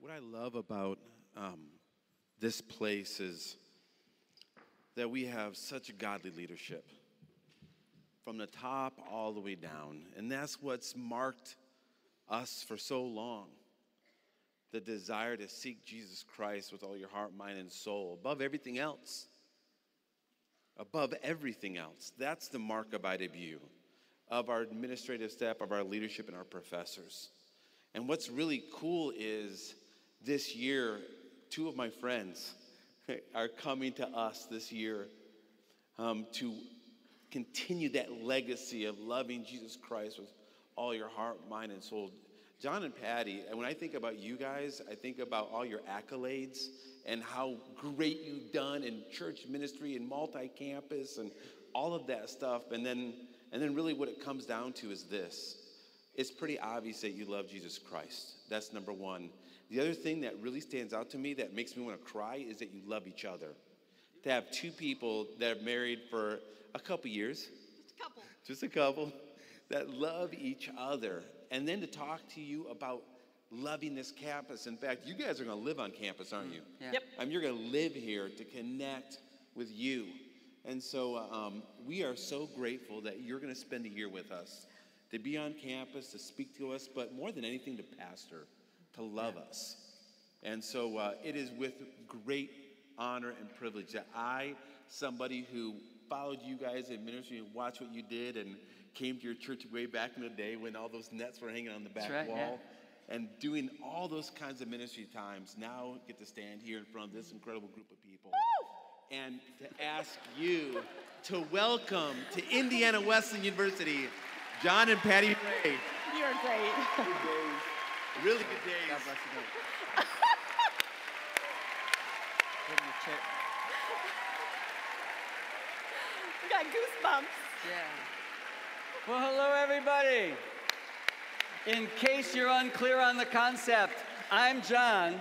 What I love about um, this place is that we have such godly leadership from the top all the way down. And that's what's marked us for so long the desire to seek Jesus Christ with all your heart, mind, and soul above everything else. Above everything else. That's the mark of IW, of our administrative staff, of our leadership, and our professors. And what's really cool is this year, two of my friends are coming to us this year um, to continue that legacy of loving Jesus Christ with all your heart, mind, and soul. John and Patty, and when I think about you guys, I think about all your accolades and how great you've done in church ministry and multi-campus and all of that stuff. And then, and then really what it comes down to is this. It's pretty obvious that you love Jesus Christ. That's number one. The other thing that really stands out to me that makes me want to cry is that you love each other. To have two people that are married for a couple years, Just a couple. just a couple, that love each other. And then to talk to you about loving this campus. In fact, you guys are going to live on campus, aren't you? Yeah. Yep. I mean, you're going to live here to connect with you. And so um, we are so grateful that you're going to spend a year with us, to be on campus, to speak to us, but more than anything, to pastor, to love us. And so uh, it is with great honor and privilege that I, somebody who followed you guys in ministry and watched what you did and came to your church way back in the day when all those nets were hanging on the back right, yeah. wall and doing all those kinds of ministry times, now get to stand here in front of this incredible group of people and to ask you to welcome to Indiana Wesleyan University John and Patty Ray. You're great. Good really good days. God bless you. guys. Give him a chair. We got goosebumps. Yeah. Well, hello, everybody. In case you're unclear on the concept, I'm John,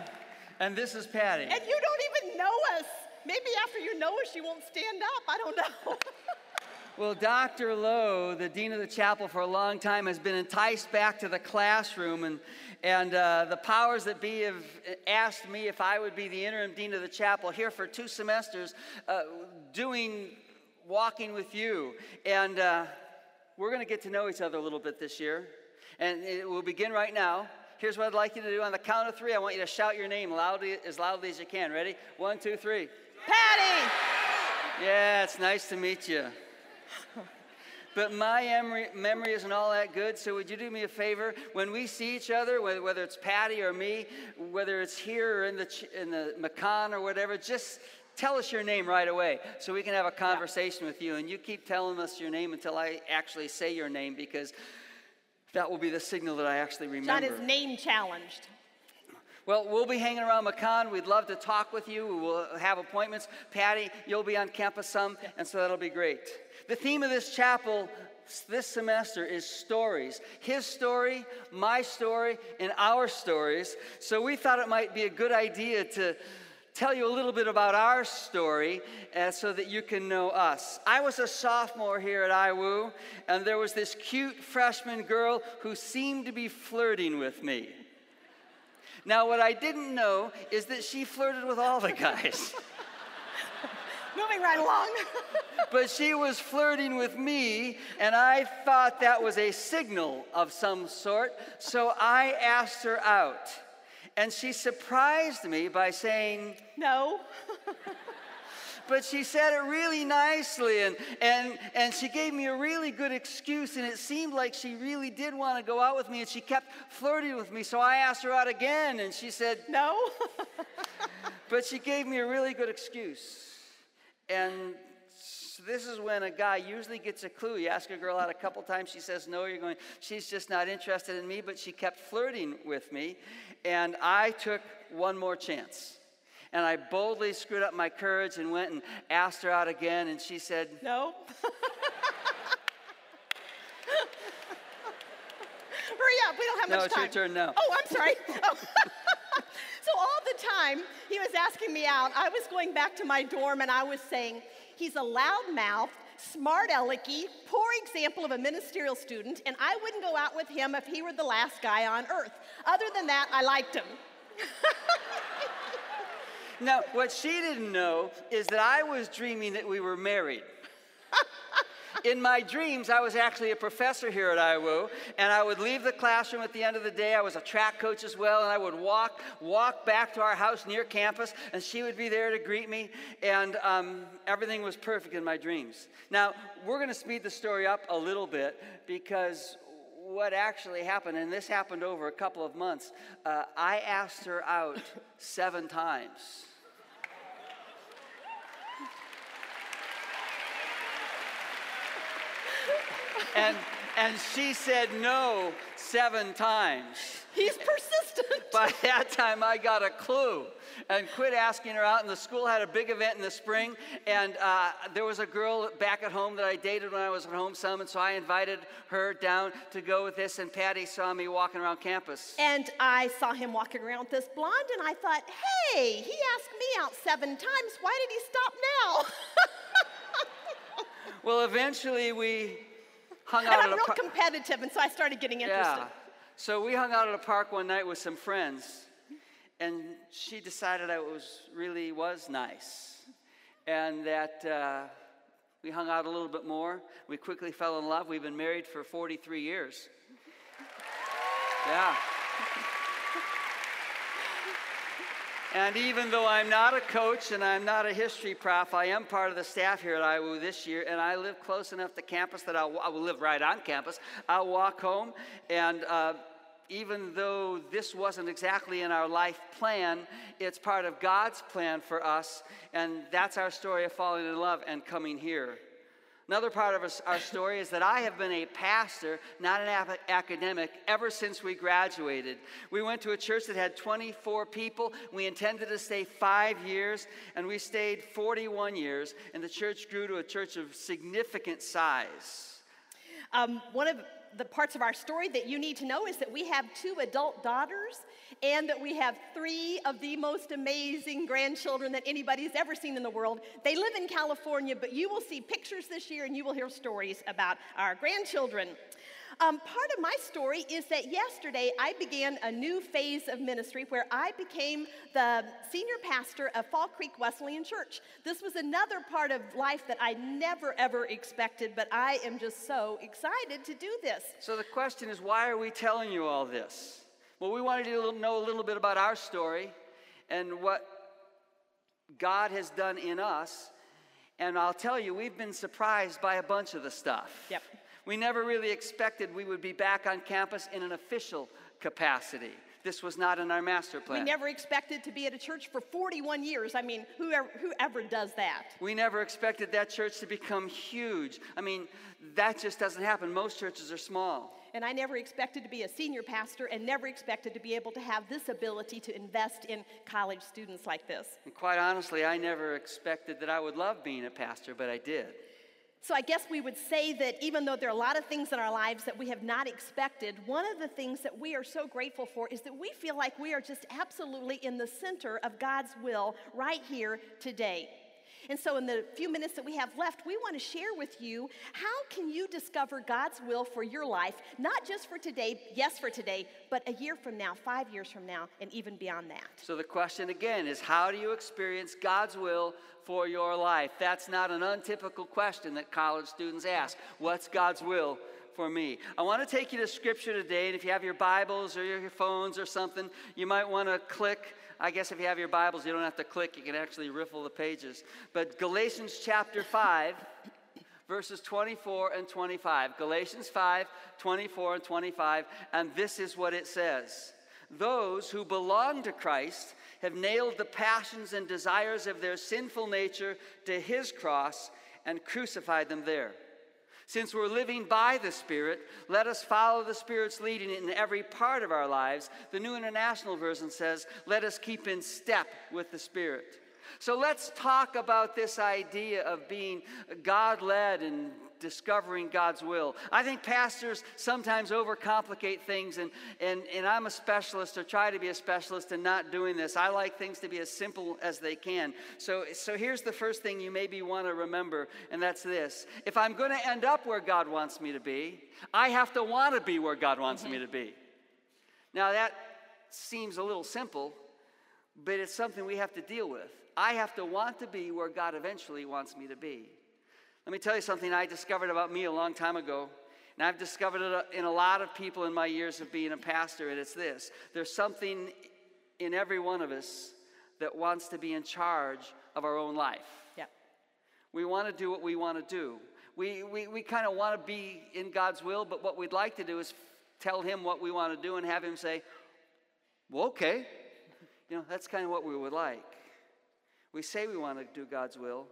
and this is Patty. And you don't even know us. Maybe after you know us, you won't stand up. I don't know. Well, Dr. Lo, the dean of the chapel for a long time, has been enticed back to the classroom, and, and uh, the powers that be have asked me if I would be the interim dean of the chapel here for two semesters, uh, doing walking with you. And uh, we're going to get to know each other a little bit this year, and it will begin right now. Here's what I'd like you to do. On the count of three, I want you to shout your name loudly, as loudly as you can. Ready? One, two, three. Patty! Yeah, it's nice to meet you. But my memory, memory isn't all that good, so would you do me a favor? When we see each other, whether, whether it's Patty or me, whether it's here or in the, in the Macon or whatever, just tell us your name right away so we can have a conversation with you. And you keep telling us your name until I actually say your name because that will be the signal that I actually remember. John is name challenged. Well, we'll be hanging around Macon. We'd love to talk with you. We will have appointments. Patty, you'll be on campus some, and so that'll be great. The theme of this chapel this semester is stories his story, my story, and our stories. So we thought it might be a good idea to tell you a little bit about our story uh, so that you can know us. I was a sophomore here at IWU, and there was this cute freshman girl who seemed to be flirting with me. Now, what I didn't know is that she flirted with all the guys. Moving right along. but she was flirting with me, and I thought that was a signal of some sort, so I asked her out. And she surprised me by saying, no. but she said it really nicely, and, and, and she gave me a really good excuse, and it seemed like she really did want to go out with me, and she kept flirting with me, so I asked her out again, and she said, No. but she gave me a really good excuse. And this is when a guy usually gets a clue. You ask a girl out a couple times, she says no, you're going, she's just not interested in me, but she kept flirting with me. And I took one more chance. And I boldly screwed up my courage and went and asked her out again, and she said, no. Hurry up. We don't have No, much it's your time. turn now. Oh, I'm sorry. Oh. time he was asking me out, I was going back to my dorm and I was saying, he's a loudmouth, smart alecky, poor example of a ministerial student, and I wouldn't go out with him if he were the last guy on earth. Other than that, I liked him. now, what she didn't know is that I was dreaming that we were married. In my dreams, I was actually a professor here at IWU, and I would leave the classroom at the end of the day. I was a track coach as well, and I would walk walk back to our house near campus, and she would be there to greet me, and um, everything was perfect in my dreams. Now, we're going to speed the story up a little bit because what actually happened, and this happened over a couple of months, uh, I asked her out seven times. And, and she said no seven times. He's persistent. By that time, I got a clue and quit asking her out. And the school had a big event in the spring, and uh, there was a girl back at home that I dated when I was at home some, and so I invited her down to go with this. And Patty saw me walking around campus. And I saw him walking around with this blonde, and I thought, hey, he asked me out seven times. Why did he stop now? well, eventually we hung out and I'm real par- competitive, and so I started getting interested. Yeah. So we hung out at a park one night with some friends, and she decided I was really was nice, and that uh, we hung out a little bit more. We quickly fell in love. We've been married for 43 years. Yeah. And even though I'm not a coach and I'm not a history prof, I am part of the staff here at IWU this year, and I live close enough to campus that I'll, I will live right on campus. I'll walk home, and uh, even though this wasn't exactly in our life plan, it's part of God's plan for us, and that's our story of falling in love and coming here. Another part of our story is that I have been a pastor, not an academic, ever since we graduated. We went to a church that had 24 people. We intended to stay five years, and we stayed 41 years, and the church grew to a church of significant size. Um, one of the parts of our story that you need to know is that we have two adult daughters and that we have three of the most amazing grandchildren that anybody's ever seen in the world. They live in California, but you will see pictures this year and you will hear stories about our grandchildren. Um, part of my story is that yesterday I began a new phase of ministry where I became the senior pastor of Fall Creek Wesleyan Church. This was another part of life that I never ever expected, but I am just so excited to do this. So the question is why are we telling you all this? Well, we wanted you to know a little bit about our story and what God has done in us. And I'll tell you, we've been surprised by a bunch of the stuff. Yep. We never really expected we would be back on campus in an official capacity. This was not in our master plan. We never expected to be at a church for 41 years. I mean, whoever, whoever does that? We never expected that church to become huge. I mean, that just doesn't happen. Most churches are small. And I never expected to be a senior pastor and never expected to be able to have this ability to invest in college students like this. And quite honestly, I never expected that I would love being a pastor, but I did. So I guess we would say that even though there are a lot of things in our lives that we have not expected, one of the things that we are so grateful for is that we feel like we are just absolutely in the center of God's will right here today. And so in the few minutes that we have left, we want to share with you how can you discover God's will for your life, not just for today, yes for today, but a year from now, 5 years from now, and even beyond that. So the question again is how do you experience God's will for your life? That's not an untypical question that college students ask. What's God's will for me? I want to take you to scripture today, and if you have your Bibles or your phones or something, you might want to click. I guess if you have your Bibles, you don't have to click, you can actually riffle the pages. But Galatians chapter 5 verses 24 and 25. Galatians 5, 24 and 25. And this is what it says Those who belong to Christ have nailed the passions and desires of their sinful nature to his cross and crucified them there. Since we're living by the Spirit, let us follow the Spirit's leading in every part of our lives. The New International Version says, let us keep in step with the Spirit. So let's talk about this idea of being God led and discovering God's will. I think pastors sometimes overcomplicate things, and, and, and I'm a specialist or try to be a specialist in not doing this. I like things to be as simple as they can. So, so here's the first thing you maybe want to remember, and that's this. If I'm going to end up where God wants me to be, I have to want to be where God wants mm-hmm. me to be. Now, that seems a little simple, but it's something we have to deal with. I have to want to be where God eventually wants me to be. Let me tell you something I discovered about me a long time ago. And I've discovered it uh, in a lot of people in my years of being a pastor, and it's this there's something in every one of us that wants to be in charge of our own life. Yeah. We want to do what we want to do. We, we, we kind of want to be in God's will, but what we'd like to do is tell Him what we want to do and have Him say, Well, okay. You know, that's kind of what we would like. We say we want to do God's will,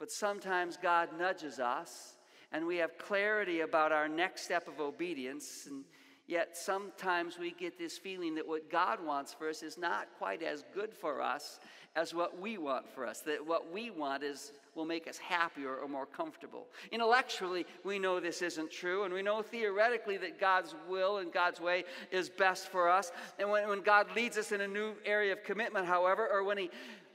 but sometimes God nudges us and we have clarity about our next step of obedience. And yet sometimes we get this feeling that what God wants for us is not quite as good for us as what we want for us. That what we want is will make us happier or more comfortable. Intellectually, we know this isn't true, and we know theoretically that God's will and God's way is best for us. And when, when God leads us in a new area of commitment, however, or when He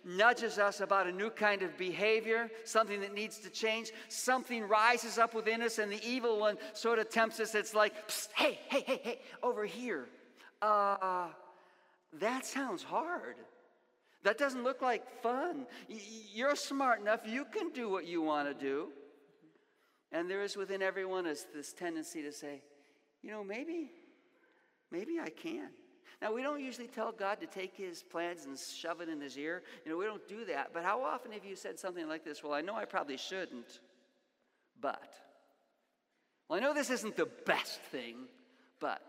nudges us about a new kind of behavior, something that needs to change. Something rises up within us, and the evil one sort of tempts us. It's like, hey, hey, hey, hey, over here. Uh, that sounds hard. That doesn't look like fun. You're smart enough, you can do what you want to do. And there is within everyone is this tendency to say, you know, maybe, maybe I can. Now, we don't usually tell God to take his plans and shove it in his ear. You know, we don't do that. But how often have you said something like this? Well, I know I probably shouldn't, but. Well, I know this isn't the best thing, but.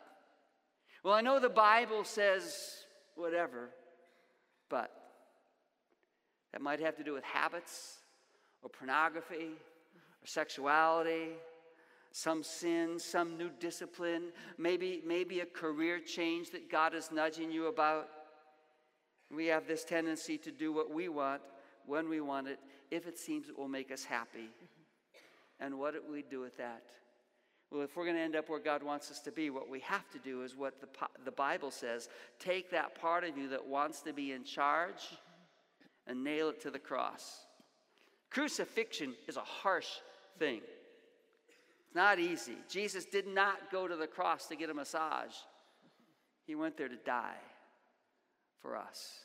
Well, I know the Bible says whatever, but. That might have to do with habits or pornography or sexuality some sin, some new discipline, maybe, maybe a career change that God is nudging you about. We have this tendency to do what we want when we want it, if it seems it will make us happy. And what do we do with that? Well, if we're going to end up where God wants us to be, what we have to do is what the, the Bible says take that part of you that wants to be in charge and nail it to the cross. Crucifixion is a harsh thing not easy. Jesus did not go to the cross to get a massage, He went there to die for us.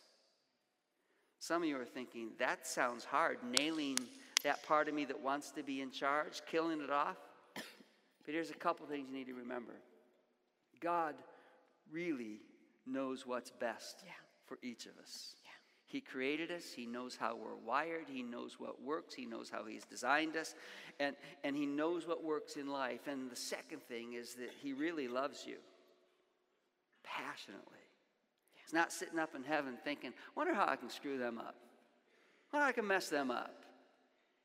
Some of you are thinking, that sounds hard, nailing that part of me that wants to be in charge, killing it off. But here's a couple things you need to remember God really knows what's best yeah. for each of us. He created us. He knows how we're wired. He knows what works. He knows how He's designed us. And, and He knows what works in life. And the second thing is that He really loves you passionately. He's not sitting up in heaven thinking, wonder how I can screw them up. Wonder how I can mess them up.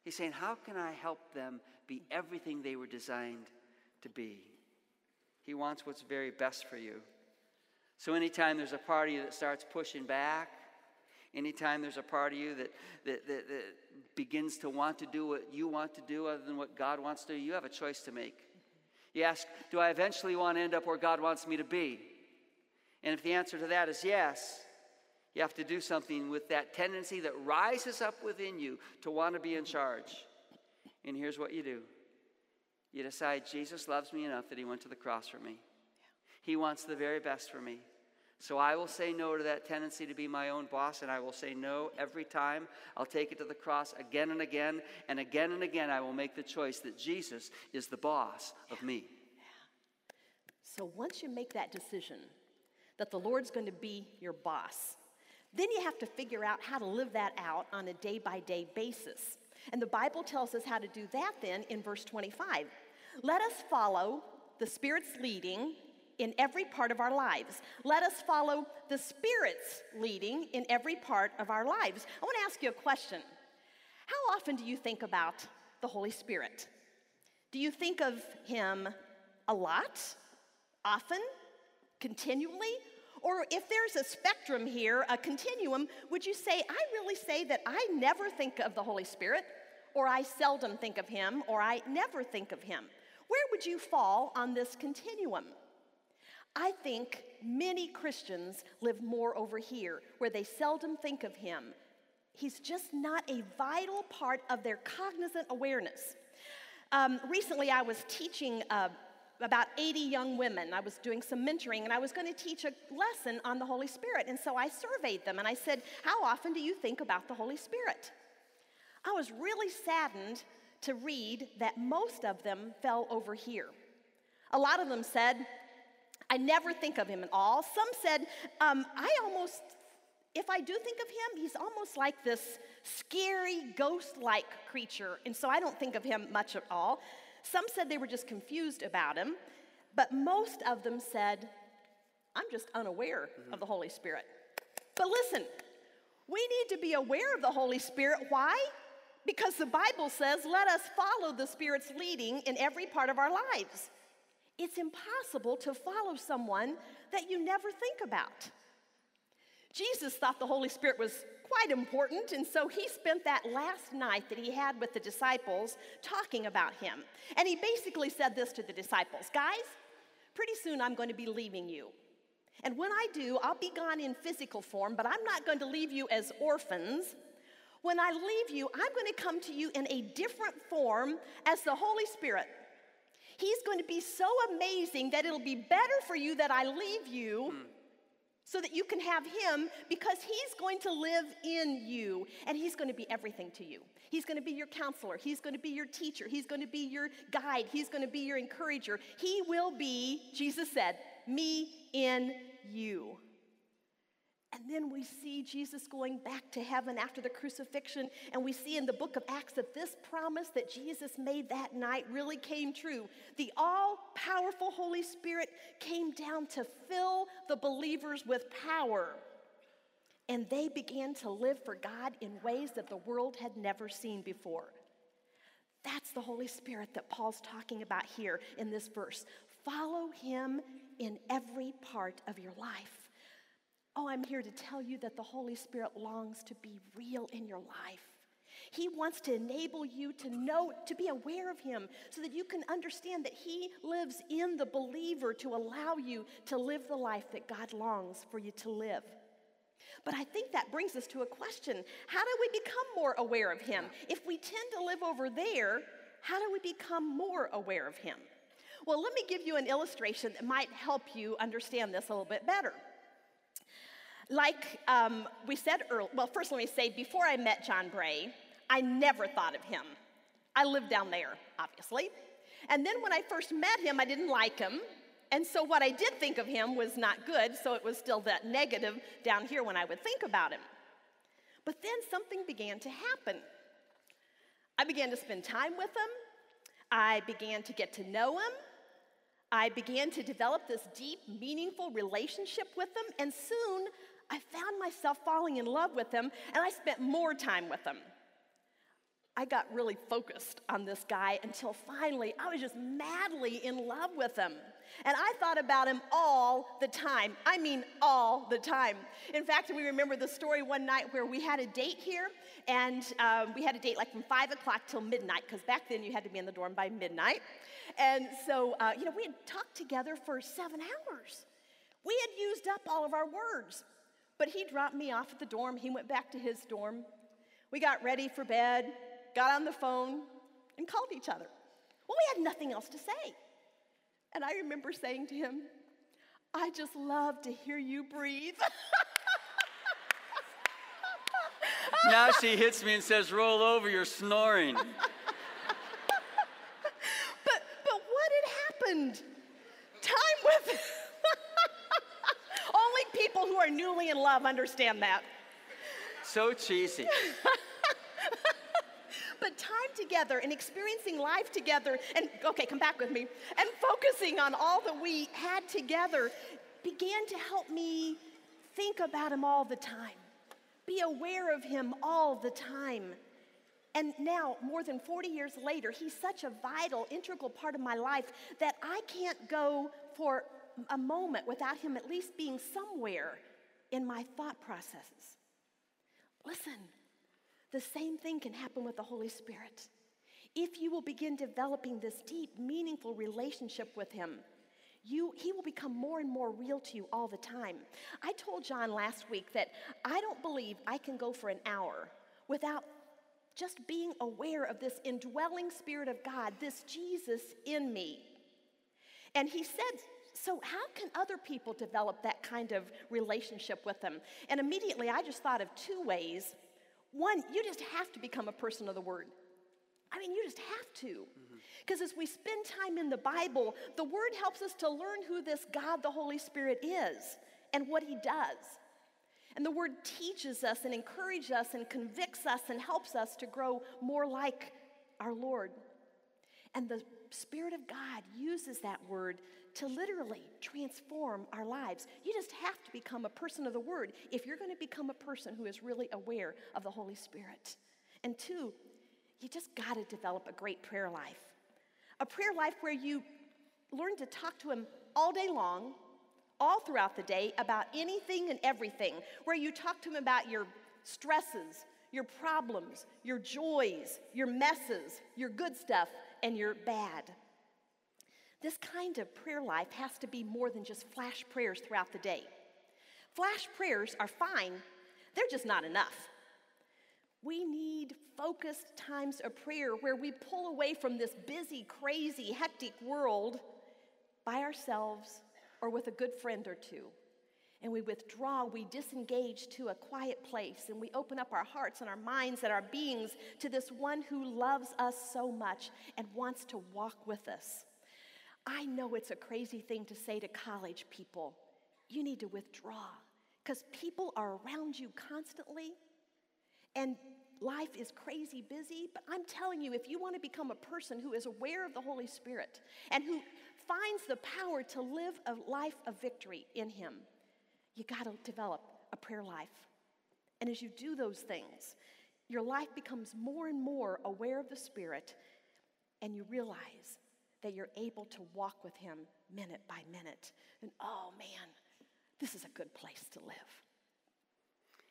He's saying, how can I help them be everything they were designed to be? He wants what's very best for you. So anytime there's a party that starts pushing back, Anytime there's a part of you that, that, that, that begins to want to do what you want to do other than what God wants to do, you have a choice to make. You ask, Do I eventually want to end up where God wants me to be? And if the answer to that is yes, you have to do something with that tendency that rises up within you to want to be in charge. And here's what you do you decide Jesus loves me enough that he went to the cross for me, he wants the very best for me. So I will say no to that tendency to be my own boss, and I will say no every time. I'll take it to the cross again and again, and again and again, I will make the choice that Jesus is the boss of me. So once you make that decision that the Lord's going to be your boss, then you have to figure out how to live that out on a day by day basis. And the Bible tells us how to do that then in verse 25. Let us follow the Spirit's leading in every part of our lives. Let us follow the Spirit's leading in every part of our lives. I want to ask you a question. How often do you think about the Holy Spirit? Do you think of Him a lot? Often? Continually? Or if there's a spectrum here, a continuum, would you say, I really say that I never think of the Holy Spirit, or I seldom think of Him, or I never think of Him? Where would you fall on this continuum? I think many Christians live more over here, where they seldom think of him. He's just not a vital part of their cognizant awareness. Um, recently, I was teaching a, about 80 young women. I was doing some mentoring and I was going to teach a lesson on the Holy Spirit. And so I surveyed them and I said, How often do you think about the Holy Spirit? I was really saddened to read that most of them fell over here. A lot of them said, I never think of him at all. Some said, um, I almost, if I do think of him, he's almost like this scary, ghost like creature, and so I don't think of him much at all. Some said they were just confused about him, but most of them said, I'm just unaware mm-hmm. of the Holy Spirit. But listen, we need to be aware of the Holy Spirit. Why? Because the Bible says, let us follow the Spirit's leading in every part of our lives. It's impossible to follow someone that you never think about. Jesus thought the Holy Spirit was quite important, and so he spent that last night that he had with the disciples talking about him. And he basically said this to the disciples Guys, pretty soon I'm going to be leaving you. And when I do, I'll be gone in physical form, but I'm not going to leave you as orphans. When I leave you, I'm going to come to you in a different form as the Holy Spirit. He's going to be so amazing that it'll be better for you that I leave you. Mm so that you can have him because he's going to live in you and he's going to be everything to you. He's going to be your counselor, he's going to be your teacher, he's going to be your guide, he's going to be your encourager. He will be, Jesus said, me in you. And then we see Jesus going back to heaven after the crucifixion. And we see in the book of Acts that this promise that Jesus made that night really came true. The all powerful Holy Spirit came down to fill the believers with power. And they began to live for God in ways that the world had never seen before. That's the Holy Spirit that Paul's talking about here in this verse. Follow him in every part of your life. Oh, I'm here to tell you that the Holy Spirit longs to be real in your life. He wants to enable you to know, to be aware of Him, so that you can understand that He lives in the believer to allow you to live the life that God longs for you to live. But I think that brings us to a question How do we become more aware of Him? If we tend to live over there, how do we become more aware of Him? Well, let me give you an illustration that might help you understand this a little bit better. Like um, we said earlier, well, first let me say, before I met John Bray, I never thought of him. I lived down there, obviously. And then when I first met him, I didn't like him. And so what I did think of him was not good, so it was still that negative down here when I would think about him. But then something began to happen. I began to spend time with him. I began to get to know him. I began to develop this deep, meaningful relationship with him, and soon myself falling in love with him, and I spent more time with him. I got really focused on this guy until finally I was just madly in love with him. And I thought about him all the time. I mean, all the time. In fact, we remember the story one night where we had a date here, and um, we had a date like from 5 o'clock till midnight, because back then you had to be in the dorm by midnight. And so, uh, you know, we had talked together for seven hours. We had used up all of our words. But he dropped me off at the dorm. He went back to his dorm. We got ready for bed, got on the phone, and called each other. Well, we had nothing else to say. And I remember saying to him, I just love to hear you breathe. now she hits me and says, Roll over, you're snoring. but, but what had happened? Time with people who are newly in love understand that. So cheesy. but time together and experiencing life together, and okay, come back with me, and focusing on all that we had together began to help me think about him all the time, be aware of him all the time. And now, more than 40 years later, he's such a vital, integral part of my life that I can't go for a moment without Him at least being somewhere in my thought processes. Listen, the same thing can happen with the Holy Spirit. If you will begin developing this deep, meaningful relationship with Him, you, he will become more and more real to you all the time. I told John last week that I don't believe I can go for an hour without just being aware of this indwelling Spirit of God, this Jesus in me. And he said, So, how can other people develop that kind of relationship with them? And immediately I just thought of two ways. One, you just have to become a person of the word. I mean, you just have to. Mm-hmm. Because as we spend time in the Bible, the Word helps us to learn who this God, the Holy Spirit, is and what He does. And the Word teaches us and encourages us and convicts us and helps us to grow more like our Lord. And the Spirit of God uses that Word to literally transform our lives. You just have to become a person of the Word if you're going to become a person who is really aware of the Holy Spirit. And two, you just got to develop a great prayer life. A prayer life where you learn to talk to Him all day long, all throughout the day, about anything and everything, where you talk to Him about your stresses, your problems, your joys, your messes, your good stuff, and your bad. This kind of prayer life has to be more than just flash prayers throughout the day. Flash prayers are fine, they're just not enough. We need focused times of prayer where we pull away from this busy, crazy, hectic world by ourselves or with a good friend or two. And we withdraw, we disengage to a quiet place, and we open up our hearts and our minds and our beings to this one who loves us so much and wants to walk with us. I know it's a crazy thing to say to college people. You need to withdraw because people are around you constantly and life is crazy busy, but I'm telling you, if you want to become a person who is aware of the Holy Spirit and who finds the power to live a life of victory in Him, you got to develop a prayer life. And as you do those things, your life becomes more and more aware of the Spirit, and you realize that you're able to walk with Him minute by minute. And oh man, this is a good place to live.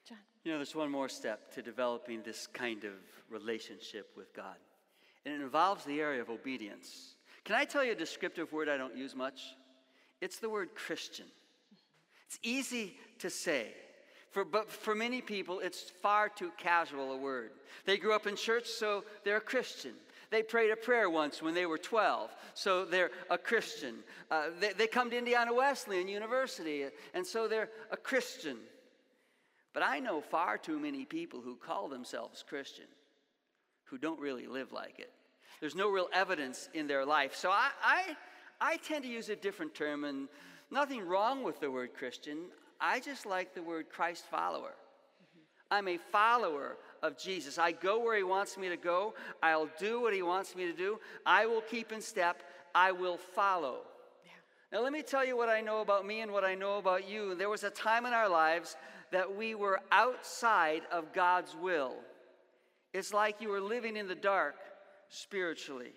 John. You know, there's one more step to developing this kind of relationship with God, and it involves the area of obedience. Can I tell you a descriptive word I don't use much? It's the word Christian. It's easy to say, for, but for many people, it's far too casual a word. They grew up in church, so they're a Christian. They prayed a prayer once when they were 12, so they're a Christian. Uh, they, they come to Indiana Wesleyan University, and so they're a Christian. But I know far too many people who call themselves Christian who don't really live like it. There's no real evidence in their life. So I, I, I tend to use a different term, and nothing wrong with the word Christian. I just like the word Christ follower. I'm a follower of Jesus. I go where he wants me to go. I'll do what he wants me to do. I will keep in step. I will follow. Now, let me tell you what I know about me and what I know about you. There was a time in our lives that we were outside of God's will. It's like you were living in the dark spiritually.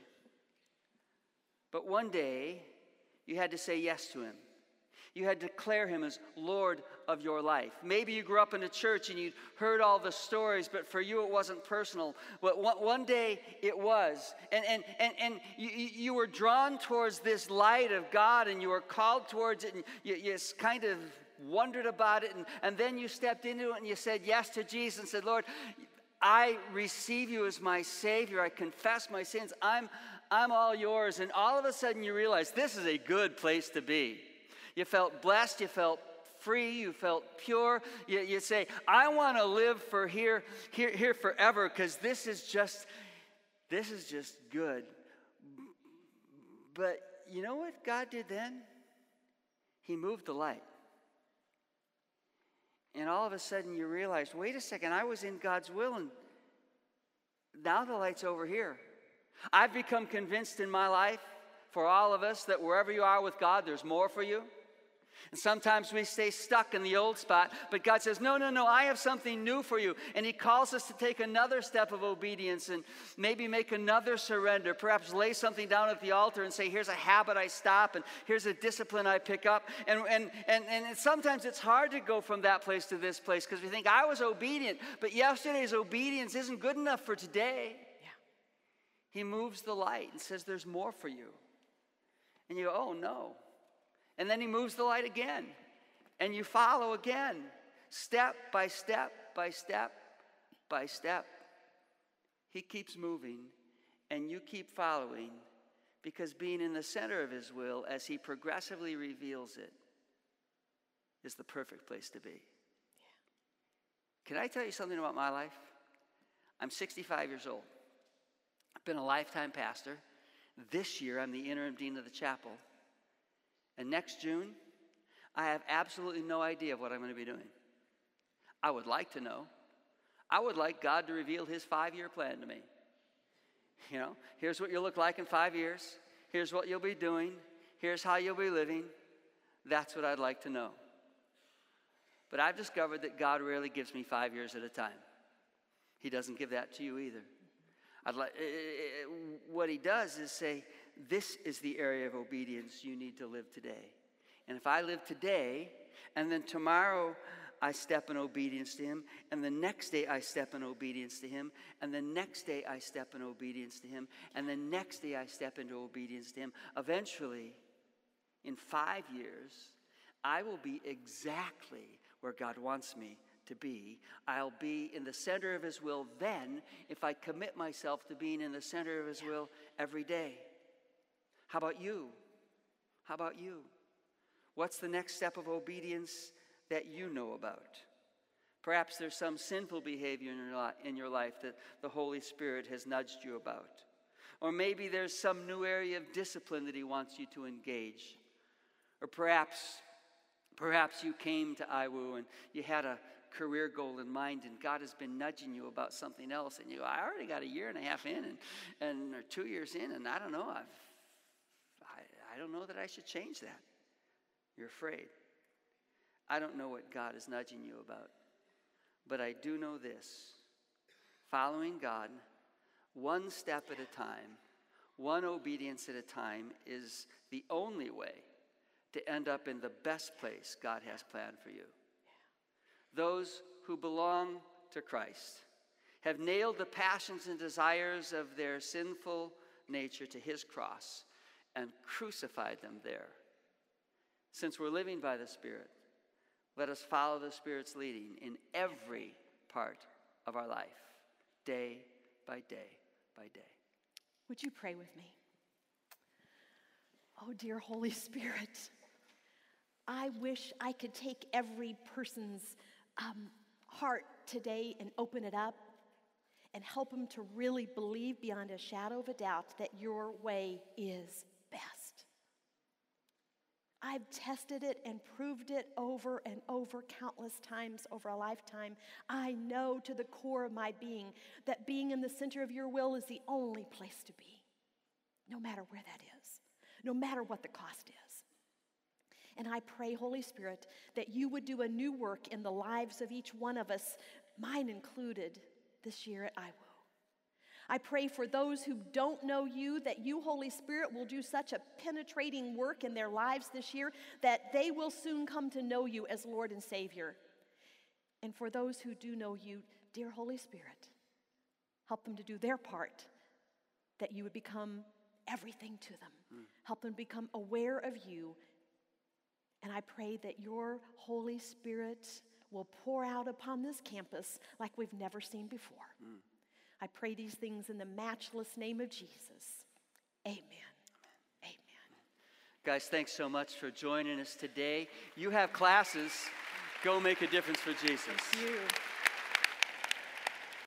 But one day, you had to say yes to Him. You had to declare Him as Lord of your life. Maybe you grew up in a church and you heard all the stories, but for you it wasn't personal. But one day it was. And, and, and, and you, you were drawn towards this light of God and you were called towards it and you, you kind of wondered about it, and, and then you stepped into it and you said yes to Jesus and said, Lord, I receive you as my Savior. I confess my sins. I'm, I'm all yours. And all of a sudden you realize this is a good place to be. You felt blessed, you felt free, you felt pure. You, you say, I want to live for here, here, here forever because this is just, this is just good. But you know what God did then? He moved the light. And all of a sudden you realize, wait a second, I was in God's will and now the light's over here. I've become convinced in my life, for all of us, that wherever you are with God, there's more for you. And sometimes we stay stuck in the old spot, but God says, No, no, no, I have something new for you. And He calls us to take another step of obedience and maybe make another surrender. Perhaps lay something down at the altar and say, Here's a habit I stop, and here's a discipline I pick up. And, and, and, and sometimes it's hard to go from that place to this place because we think, I was obedient, but yesterday's obedience isn't good enough for today. Yeah. He moves the light and says, There's more for you. And you go, Oh, no. And then he moves the light again. And you follow again, step by step by step by step. He keeps moving, and you keep following Because being in the center of His will as He progressively reveals it is the perfect place to be. Can I tell you something about my life? I'm 65 years old. I've been a lifetime pastor. This year, I'm the interim dean of the chapel. And next June, I have absolutely no idea of what I'm going to be doing. I would like to know. I would like God to reveal his five year plan to me. You know, here's what you'll look like in five years. Here's what you'll be doing. Here's how you'll be living. That's what I'd like to know. But I've discovered that God rarely gives me five years at a time. He doesn't give that to you either. I'd like, what he does is say, This is the area of obedience you need to live today. And if I live today, and then tomorrow I step in obedience to Him, and the next day I step in obedience to Him, and the next day I step in obedience to Him, and the next day I step into obedience to Him, eventually, in five years, I will be exactly where God wants me to be. I'll be in the center of His will then if I commit myself to being in the center of His will every day. How about you? How about you? What's the next step of obedience that you know about? Perhaps there's some sinful behavior in your, life that the Holy Spirit has nudged you about. Or maybe there's some new area of discipline that He wants you to engage. Or perhaps Perhaps you came to IWU and you had a career goal in mind and God has been nudging you about something else and you I already got a year and a half in and, and or two years in and I don't know I've I, don't know that I should change that. You're afraid. I don't know what God is nudging you about. But I do know this. Following God one step at a time, one obedience at a time is the only way to end up in the best place God has planned for you. Those who belong to Christ have nailed the passions and desires of their sinful nature to his cross and crucified them there. Since we're living by the Spirit, let us follow the Spirit's leading in every part of our life, day by day by day. Would you pray with me? Oh, dear Holy Spirit. I wish I could take every person's um, heart today and open it up and help them to really believe beyond a shadow of a doubt that your way is. I've tested it and proved it over and over countless times over a lifetime. I know to the core of my being that being in the center of your will is the only place to be, no matter where that is, no matter what the cost is. And I pray, Holy Spirit, that you would do a new work in the lives of each one of us, mine included, this year at IWU. I pray for those who don't know you that you, Holy Spirit, will do such a penetrating work in their lives this year that they will soon come to know you as Lord and Savior. And for those who do know you, dear Holy Spirit, help them to do their part that you would become everything to them. Mm. Help them become aware of you and I pray that your Holy Spirit will pour out upon this campus like we've never seen before. Mm. I pray these things in the matchless name of Jesus. Amen. Amen. Guys, thanks so much for joining us today. You have classes. Go make a difference for Jesus. Thank you.